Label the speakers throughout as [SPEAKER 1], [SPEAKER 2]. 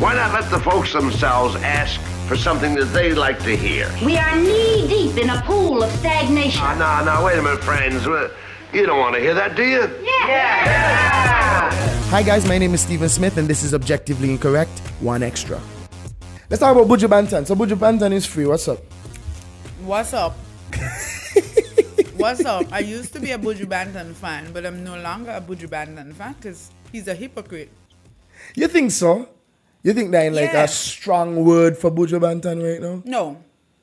[SPEAKER 1] Why not let the folks themselves ask for something that they'd like to hear?
[SPEAKER 2] We are knee deep in a pool of stagnation.
[SPEAKER 1] Ah, no, no, wait a minute, friends. You don't want to hear that, do you? Yeah. yeah.
[SPEAKER 3] Hi guys, my name is Stephen Smith and this is Objectively Incorrect, one extra. Let's talk about Buju Banton. So Buju Banton is free. What's up?
[SPEAKER 4] What's up? What's up? I used to be a Buju Banton fan, but I'm no longer a Buju Banton fan because he's a hypocrite.
[SPEAKER 3] You think so? You think that in like
[SPEAKER 4] Yeah.
[SPEAKER 3] a strong word for Buju Banton right now?
[SPEAKER 4] No,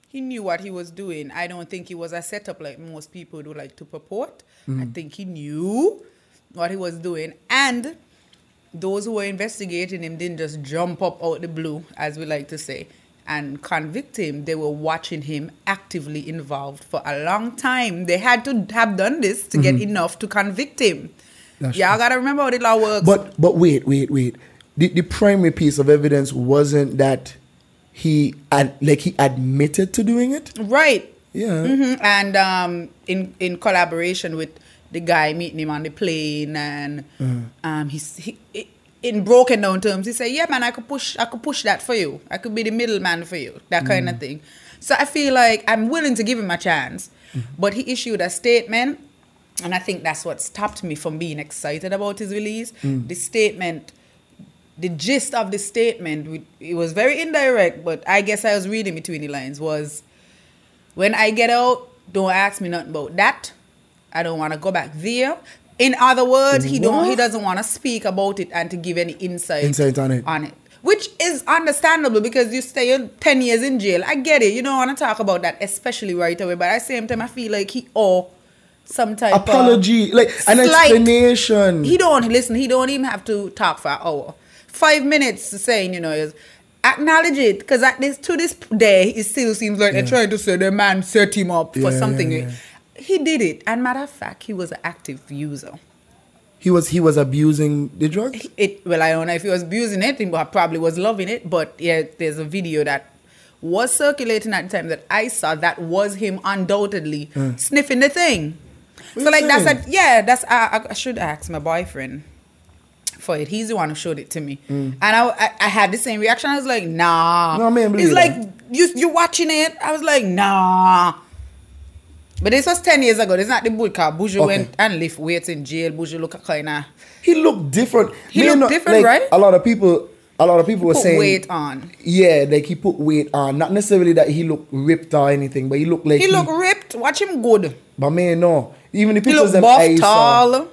[SPEAKER 4] he knew what he was doing. I don't think he was a setup like most people do like to purport. Mm-hmm. I think he knew what he was doing. And those who were investigating him didn't just jump up out the blue, as we like to say, and convict him. They were watching him actively involved for a long time. They had to have done this to get mm-hmm. enough to convict him.
[SPEAKER 3] That's
[SPEAKER 4] Y'all gotta remember how the law works.
[SPEAKER 3] But but wait, wait, wait. The, the primary piece of evidence wasn't that he ad, like he admitted to doing it.
[SPEAKER 4] right.
[SPEAKER 3] Yeah.
[SPEAKER 4] Mhm. And um, in in collaboration with the guy meeting him on the plane, and um, he's he, in broken down terms, he said, "Yeah, man, I could push, I could push that for you. I could be the middleman for you, that kind of thing." So I feel like I'm willing to give him a chance, but he issued a statement, and I think that's what stopped me from being excited about his release. The statement the gist of the statement, it was very indirect, but I guess I was reading between the lines, was when I get out, don't ask me nothing about that. I don't want to go back there. In other words, he don't he doesn't want to speak about it and to give any insight,
[SPEAKER 3] Insight on it.
[SPEAKER 4] on it. Which is understandable because you stay 10 years in jail. I get it. You don't want to talk about that, especially right away. But at the same time, I feel like he owe some type of
[SPEAKER 3] Apology, like an
[SPEAKER 4] slight-
[SPEAKER 3] explanation.
[SPEAKER 4] he don't listen. He don't even have to talk for an hour. Five minutes saying, you know, is acknowledge it because at this to this day, it still seems like they're trying to say the man set him up for
[SPEAKER 3] Yeah,
[SPEAKER 4] something.
[SPEAKER 3] yeah, yeah.
[SPEAKER 4] He did it, and matter of fact, he was an active user.
[SPEAKER 3] he was he was abusing the drugs.
[SPEAKER 4] It well, I don't know if he was abusing it, he probably was loving it. But yeah, there's a video that was circulating at the time that I saw that was him undoubtedly hmm. sniffing the thing.
[SPEAKER 3] What
[SPEAKER 4] so like that's
[SPEAKER 3] saying?
[SPEAKER 4] a yeah, that's I, I should ask my boyfriend for it. He's the one who showed it to me, and I, I I had the same reaction. I was like, nah.
[SPEAKER 3] No, man, believe
[SPEAKER 4] It's
[SPEAKER 3] that.
[SPEAKER 4] like you you watching it. I was like, nah. But this was ten years ago. This is not the boot car. Buju
[SPEAKER 3] Okay.
[SPEAKER 4] went and lift weights in jail. Buju look kind of
[SPEAKER 3] He looked different.
[SPEAKER 4] He looked
[SPEAKER 3] not-
[SPEAKER 4] different,
[SPEAKER 3] like,
[SPEAKER 4] right?
[SPEAKER 3] A lot of people, a lot of people were
[SPEAKER 4] put
[SPEAKER 3] saying
[SPEAKER 4] weight on.
[SPEAKER 3] Yeah, like he put weight on. Not necessarily that he looked ripped or anything, but he looked like
[SPEAKER 4] He looked ripped. Watch him good.
[SPEAKER 3] But man, no. Even the
[SPEAKER 4] He
[SPEAKER 3] pictures
[SPEAKER 4] look
[SPEAKER 3] them
[SPEAKER 4] buff, tall.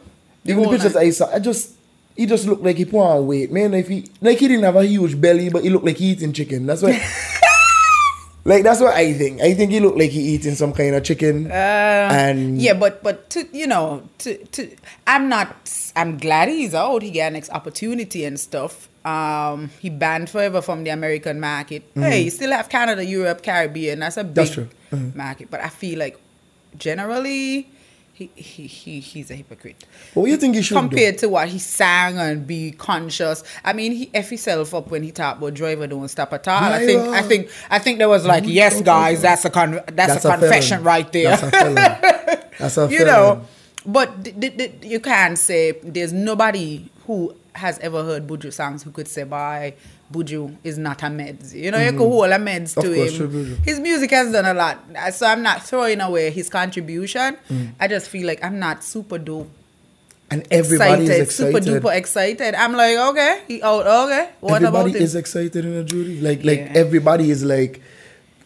[SPEAKER 3] Even the pictures. I saw, I just he just looked like he put on weight. Man, if he like he didn't have a huge belly, but he looked like he eating chicken. That's what. like that's what I think. I think he looked like he eating some kind of chicken. and
[SPEAKER 4] Uh, Yeah, but but to you know, to to I'm not. I'm glad he's out. He got next opportunity and stuff. Um, he banned forever from the American market. Hey, you still have Canada, Europe, Caribbean. That's a big
[SPEAKER 3] Mm-hmm. That's true. Mhm.
[SPEAKER 4] market. But I feel like generally. He, he, he, he's a hypocrite.
[SPEAKER 3] But what you think he should do?
[SPEAKER 4] Compared to what he sang and be conscious. I mean, he F himself up when he talked about driver don't stop at all. I think, I think, I think there was like, mm-hmm. yes, guys, that's a con- that's, a confession
[SPEAKER 3] felon.
[SPEAKER 4] right there.
[SPEAKER 3] That's a felon. That's a
[SPEAKER 4] you know, but th- th- th- you can't say there's nobody who has ever heard Buju songs who could say, "Bye, Buju is not a meds." You know, you could hold a meds
[SPEAKER 3] Mm-hmm. Of
[SPEAKER 4] to
[SPEAKER 3] course,
[SPEAKER 4] him. His music has done a lot, so I'm not throwing away his contribution.
[SPEAKER 3] Mm.
[SPEAKER 4] I just feel like I'm not super dope
[SPEAKER 3] and everybody is
[SPEAKER 4] super duper excited. I'm like, okay, he out, okay. What
[SPEAKER 3] everybody
[SPEAKER 4] about him?
[SPEAKER 3] Everybody is excited in a jury. Like like
[SPEAKER 4] Yeah.
[SPEAKER 3] everybody is like,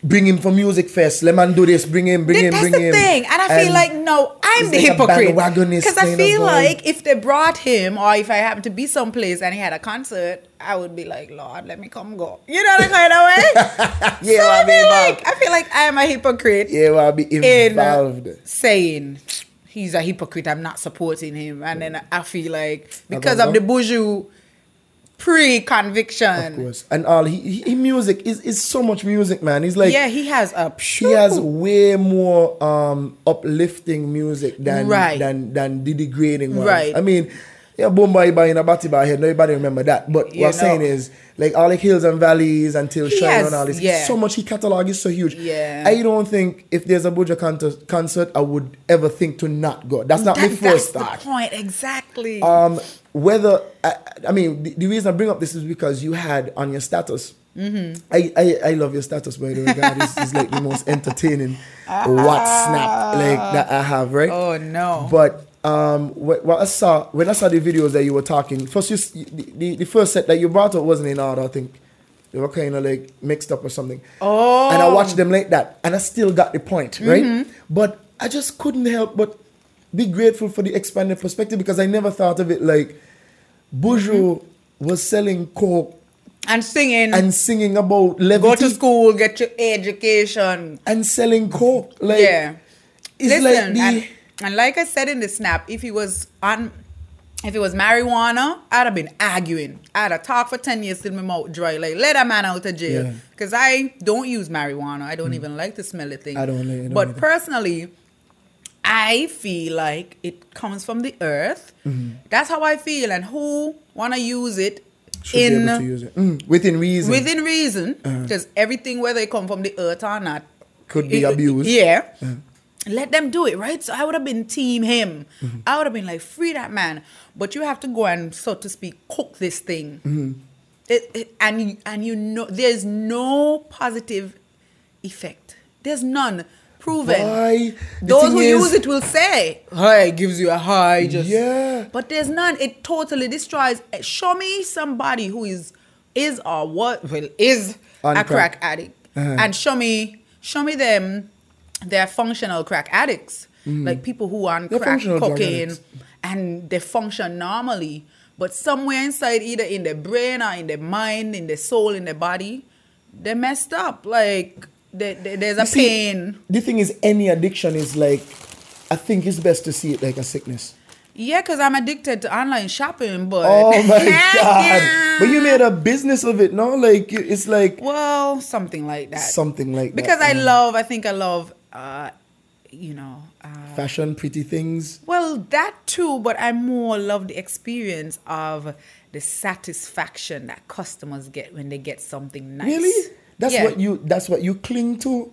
[SPEAKER 3] bring him for music fest. Let man do this. Bring him. Bring him.
[SPEAKER 4] That's
[SPEAKER 3] Bring
[SPEAKER 4] the
[SPEAKER 3] him.
[SPEAKER 4] thing, and I feel like no, I'm the hypocrite because I feel like if they brought him, or if I happened to be someplace and he had a concert, I would be like, Lord, let me come go. You know that kind of way.
[SPEAKER 3] yeah,
[SPEAKER 4] so I
[SPEAKER 3] I
[SPEAKER 4] feel like I feel like I'm a hypocrite
[SPEAKER 3] yeah, well, I'll be
[SPEAKER 4] in
[SPEAKER 3] involved.
[SPEAKER 4] saying he's a hypocrite. I'm not supporting him, and then I feel like because of the Buju pre-conviction.
[SPEAKER 3] Of course, and all he, he, he music is is so much music, man. He's like
[SPEAKER 4] yeah, he has a
[SPEAKER 3] he has way more um uplifting music than
[SPEAKER 4] Right.
[SPEAKER 3] than than the degrading.
[SPEAKER 4] Right.
[SPEAKER 3] I mean, Yeah, Bombay by in a batty by head. Nobody remember that. But
[SPEAKER 4] Yeah,
[SPEAKER 3] what I'm saying is, like all like hills and valleys until Shine
[SPEAKER 4] has-
[SPEAKER 3] and all this.
[SPEAKER 4] yeah.
[SPEAKER 3] So much he catalog is so huge.
[SPEAKER 4] Yeah.
[SPEAKER 3] I don't think if there's a Buju concert, concert, I would ever think to not go. That's not my
[SPEAKER 4] That-
[SPEAKER 3] first
[SPEAKER 4] that's
[SPEAKER 3] thought.
[SPEAKER 4] the point, exactly.
[SPEAKER 3] Um, whether I, I mean the, the reason I bring up this is because you had on your status.
[SPEAKER 4] Mm-hmm.
[SPEAKER 3] I, I I love your status by the way. God, this is like the most entertaining WhatsApp like that I have, right?
[SPEAKER 4] oh no.
[SPEAKER 3] But um, what I saw when I saw the videos that you were talking first, you, the, the first set that you brought up wasn't in order. I think they were kind of like mixed up or something.
[SPEAKER 4] Oh.
[SPEAKER 3] and I watched them like that, and I still got the point, right?
[SPEAKER 4] Mm-hmm.
[SPEAKER 3] But I just couldn't help but be grateful for the expanded perspective because I never thought of it like Buju was selling coke
[SPEAKER 4] and singing.
[SPEAKER 3] and singing about levity
[SPEAKER 4] go to school, get your education.
[SPEAKER 3] and selling coke. Like,
[SPEAKER 4] yeah.
[SPEAKER 3] it's
[SPEAKER 4] Listen,
[SPEAKER 3] like the
[SPEAKER 4] and, and like I said in the snap, if he was on, if it was marijuana, I'd have been arguing. I'd have talked for ten years till my mouth dry. Like let a man out of jail,
[SPEAKER 3] Yeah.
[SPEAKER 4] because I don't use marijuana. I don't even like the smell of thing.
[SPEAKER 3] I don't like- I don't
[SPEAKER 4] but
[SPEAKER 3] either.
[SPEAKER 4] personally, I feel like it comes from the earth.
[SPEAKER 3] Mm-hmm.
[SPEAKER 4] That's how I feel, and who wanna use it
[SPEAKER 3] should be able to use it Mm, within reason.
[SPEAKER 4] within reason, because everything, whether it come from the earth or not,
[SPEAKER 3] Could be
[SPEAKER 4] it-
[SPEAKER 3] abused.
[SPEAKER 4] Yeah. Let them do it, right? So I would have been team him.
[SPEAKER 3] Mm-hmm.
[SPEAKER 4] I would have been like, free that man. But you have to go and, so to speak, cook this thing.
[SPEAKER 3] Mm-hmm.
[SPEAKER 4] It, it- and you- and you know, there's no positive effect. There's none proven.
[SPEAKER 3] Why?
[SPEAKER 4] Those who
[SPEAKER 3] is-
[SPEAKER 4] use it will say, "Hey, it gives you a high." Just
[SPEAKER 3] Yeah.
[SPEAKER 4] But there's none. It totally destroys. Show me somebody who is is or what well is
[SPEAKER 3] On
[SPEAKER 4] a
[SPEAKER 3] crack.
[SPEAKER 4] crack, addict,
[SPEAKER 3] Uh-huh.
[SPEAKER 4] and show me show me them. They're functional crack addicts, like people who are on
[SPEAKER 3] Mm. They're
[SPEAKER 4] crack cocaine, and they function normally. But somewhere inside, either in the brain or in the mind, in the soul, in the body, they messed up. Like they, they- there's a
[SPEAKER 3] see,
[SPEAKER 4] pain.
[SPEAKER 3] The thing is, any addiction is like, I think it's best to see it like a sickness.
[SPEAKER 4] Yeah, because I'm addicted to online shopping, but
[SPEAKER 3] Oh my god! But you made a business of it, no? Like it's like
[SPEAKER 4] well, something like that.
[SPEAKER 3] something like
[SPEAKER 4] because
[SPEAKER 3] that.
[SPEAKER 4] Because I love, I think I love, uh, you know, uh,
[SPEAKER 3] fashion, pretty things.
[SPEAKER 4] well that too, but I more love the experience of the satisfaction that customers get when they get something nice.
[SPEAKER 3] Really? That's
[SPEAKER 4] Yeah.
[SPEAKER 3] what you. That's what you cling to.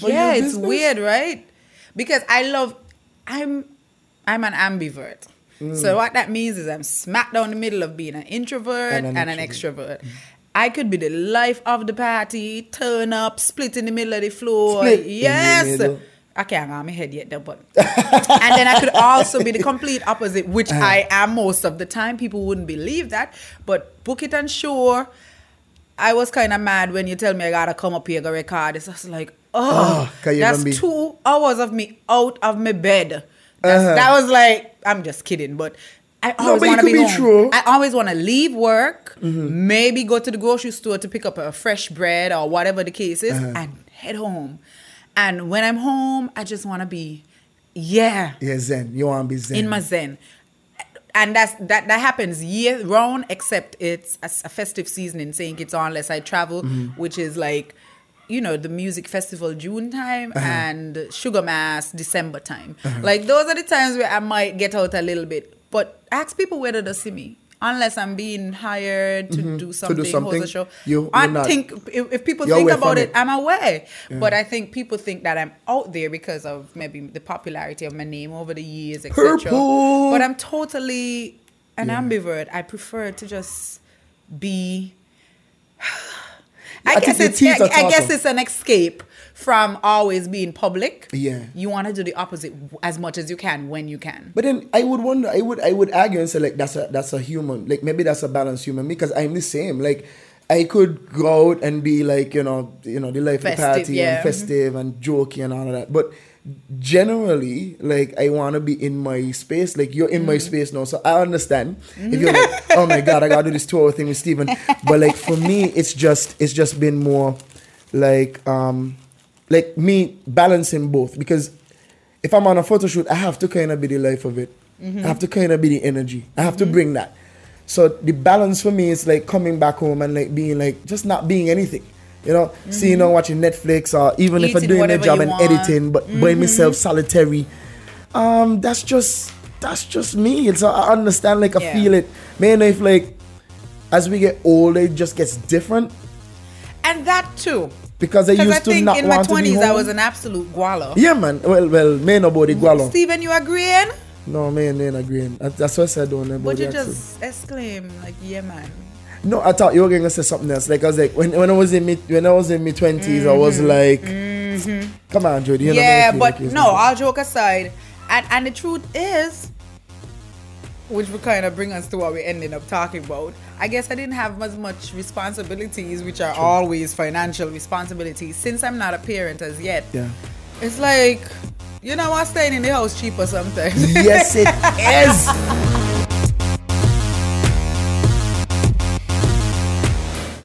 [SPEAKER 4] yeah, it's weird, right? Because I love, I'm, I'm an ambivert.
[SPEAKER 3] Mm.
[SPEAKER 4] So what that means is I'm smack down the middle of being an introvert
[SPEAKER 3] And
[SPEAKER 4] and
[SPEAKER 3] an
[SPEAKER 4] an, extrovert. I could be the life of the party, turn up, split in the middle of the floor.
[SPEAKER 3] Split
[SPEAKER 4] yes. I can't have my head yet, though, but and then I could also be the complete opposite, which
[SPEAKER 3] Uh-huh.
[SPEAKER 4] I am most of the time. People wouldn't believe that, but book it and sure. I was kind of mad when you tell me I gotta come up here go record. It's just like, oh,
[SPEAKER 3] Oh,
[SPEAKER 4] that's
[SPEAKER 3] be-
[SPEAKER 4] two hours of me out of my bed.
[SPEAKER 3] Uh-huh.
[SPEAKER 4] That was like, I'm just kidding, but I always
[SPEAKER 3] it
[SPEAKER 4] want to be,
[SPEAKER 3] be
[SPEAKER 4] home.
[SPEAKER 3] true. Mm-hmm.
[SPEAKER 4] I always want to leave work, maybe go to the grocery store to pick up a fresh bread or whatever the case is,
[SPEAKER 3] Uh-huh.
[SPEAKER 4] and head home. And when I'm home, I just want to be, yeah,
[SPEAKER 3] Yeah, Zen. You want to be Zen.
[SPEAKER 4] in my zen. And that's that that happens year round, except it's a, a festive season in St. Kitts unless I travel,
[SPEAKER 3] Mm-hmm.
[SPEAKER 4] which is like, you know, the music festival June time
[SPEAKER 3] Uh-huh.
[SPEAKER 4] and Sugar Mas December time. Like those are the times where I might get out a little bit. But ask people whether they see me. Unless I'm being hired to mm-hmm. do something, host
[SPEAKER 3] something,
[SPEAKER 4] a show.
[SPEAKER 3] you-
[SPEAKER 4] I
[SPEAKER 3] not-
[SPEAKER 4] think if, if people think about it,
[SPEAKER 3] it.
[SPEAKER 4] I'm aware. But I think people think that I'm out there because of maybe the popularity of my name over the years, etc. But I'm totally an ambivert. I prefer to just be. I,
[SPEAKER 3] I
[SPEAKER 4] guess it's I, I guess it's an escape from always being public.
[SPEAKER 3] Yeah.
[SPEAKER 4] You want to do the opposite as much as you can when you can.
[SPEAKER 3] But then I would wonder, I would, I would argue and say like that's a that's a human, like maybe that's a balanced human because I'm the same. Like I could go out and be like you know, you know, the life of the party
[SPEAKER 4] yeah.
[SPEAKER 3] and festive and jokey and all of that. But generally, like I want to be in my space. Like you're in my
[SPEAKER 4] Mm.
[SPEAKER 3] space now, so I understand if you're like, oh my god, I gotta do this tour thing with Steven. But like for me, it's just it's just been more like um like me balancing both because if I'm on a photo shoot, I have to kind of be the life of it. I have to kind of be the energy. I have to mm-hmm. bring that. So the balance for me is like coming back home and like being like just not being anything. You know, mm-hmm. seeing or watching Netflix or even if I'm doing a job and
[SPEAKER 4] want.
[SPEAKER 3] editing, but by mm-hmm. myself solitary. Um, that's just that's just me. It's I understand, like I
[SPEAKER 4] Yeah.
[SPEAKER 3] feel it. Man, if like as we get older, it just gets different
[SPEAKER 4] And that too.
[SPEAKER 3] Because I used
[SPEAKER 4] I
[SPEAKER 3] to
[SPEAKER 4] think
[SPEAKER 3] not
[SPEAKER 4] in my
[SPEAKER 3] want to be
[SPEAKER 4] twenties I was an absolute guala.
[SPEAKER 3] yeah, man. Well, well, man, nobody gualo.
[SPEAKER 4] Steven, you agreeing?
[SPEAKER 3] No, man, man, agreeing. That- That's what I said on about
[SPEAKER 4] But you
[SPEAKER 3] accent.
[SPEAKER 4] just exclaim like, yeah, man.
[SPEAKER 3] No, I thought you were going to say something else. Like I was like, when, when I was in me when I was in my 20s I was like, come on, Jody. You
[SPEAKER 4] Mm-hmm. yeah,
[SPEAKER 3] me,
[SPEAKER 4] but no, all joke aside, and and the truth is, which would kind of bring us to what we ended up talking about. I guess I didn't have as much responsibilities, which are always financial responsibilities, since I'm not a parent as yet.
[SPEAKER 3] Yeah.
[SPEAKER 4] It's like, you know what, staying in the house cheaper sometimes.
[SPEAKER 3] Yes, it is.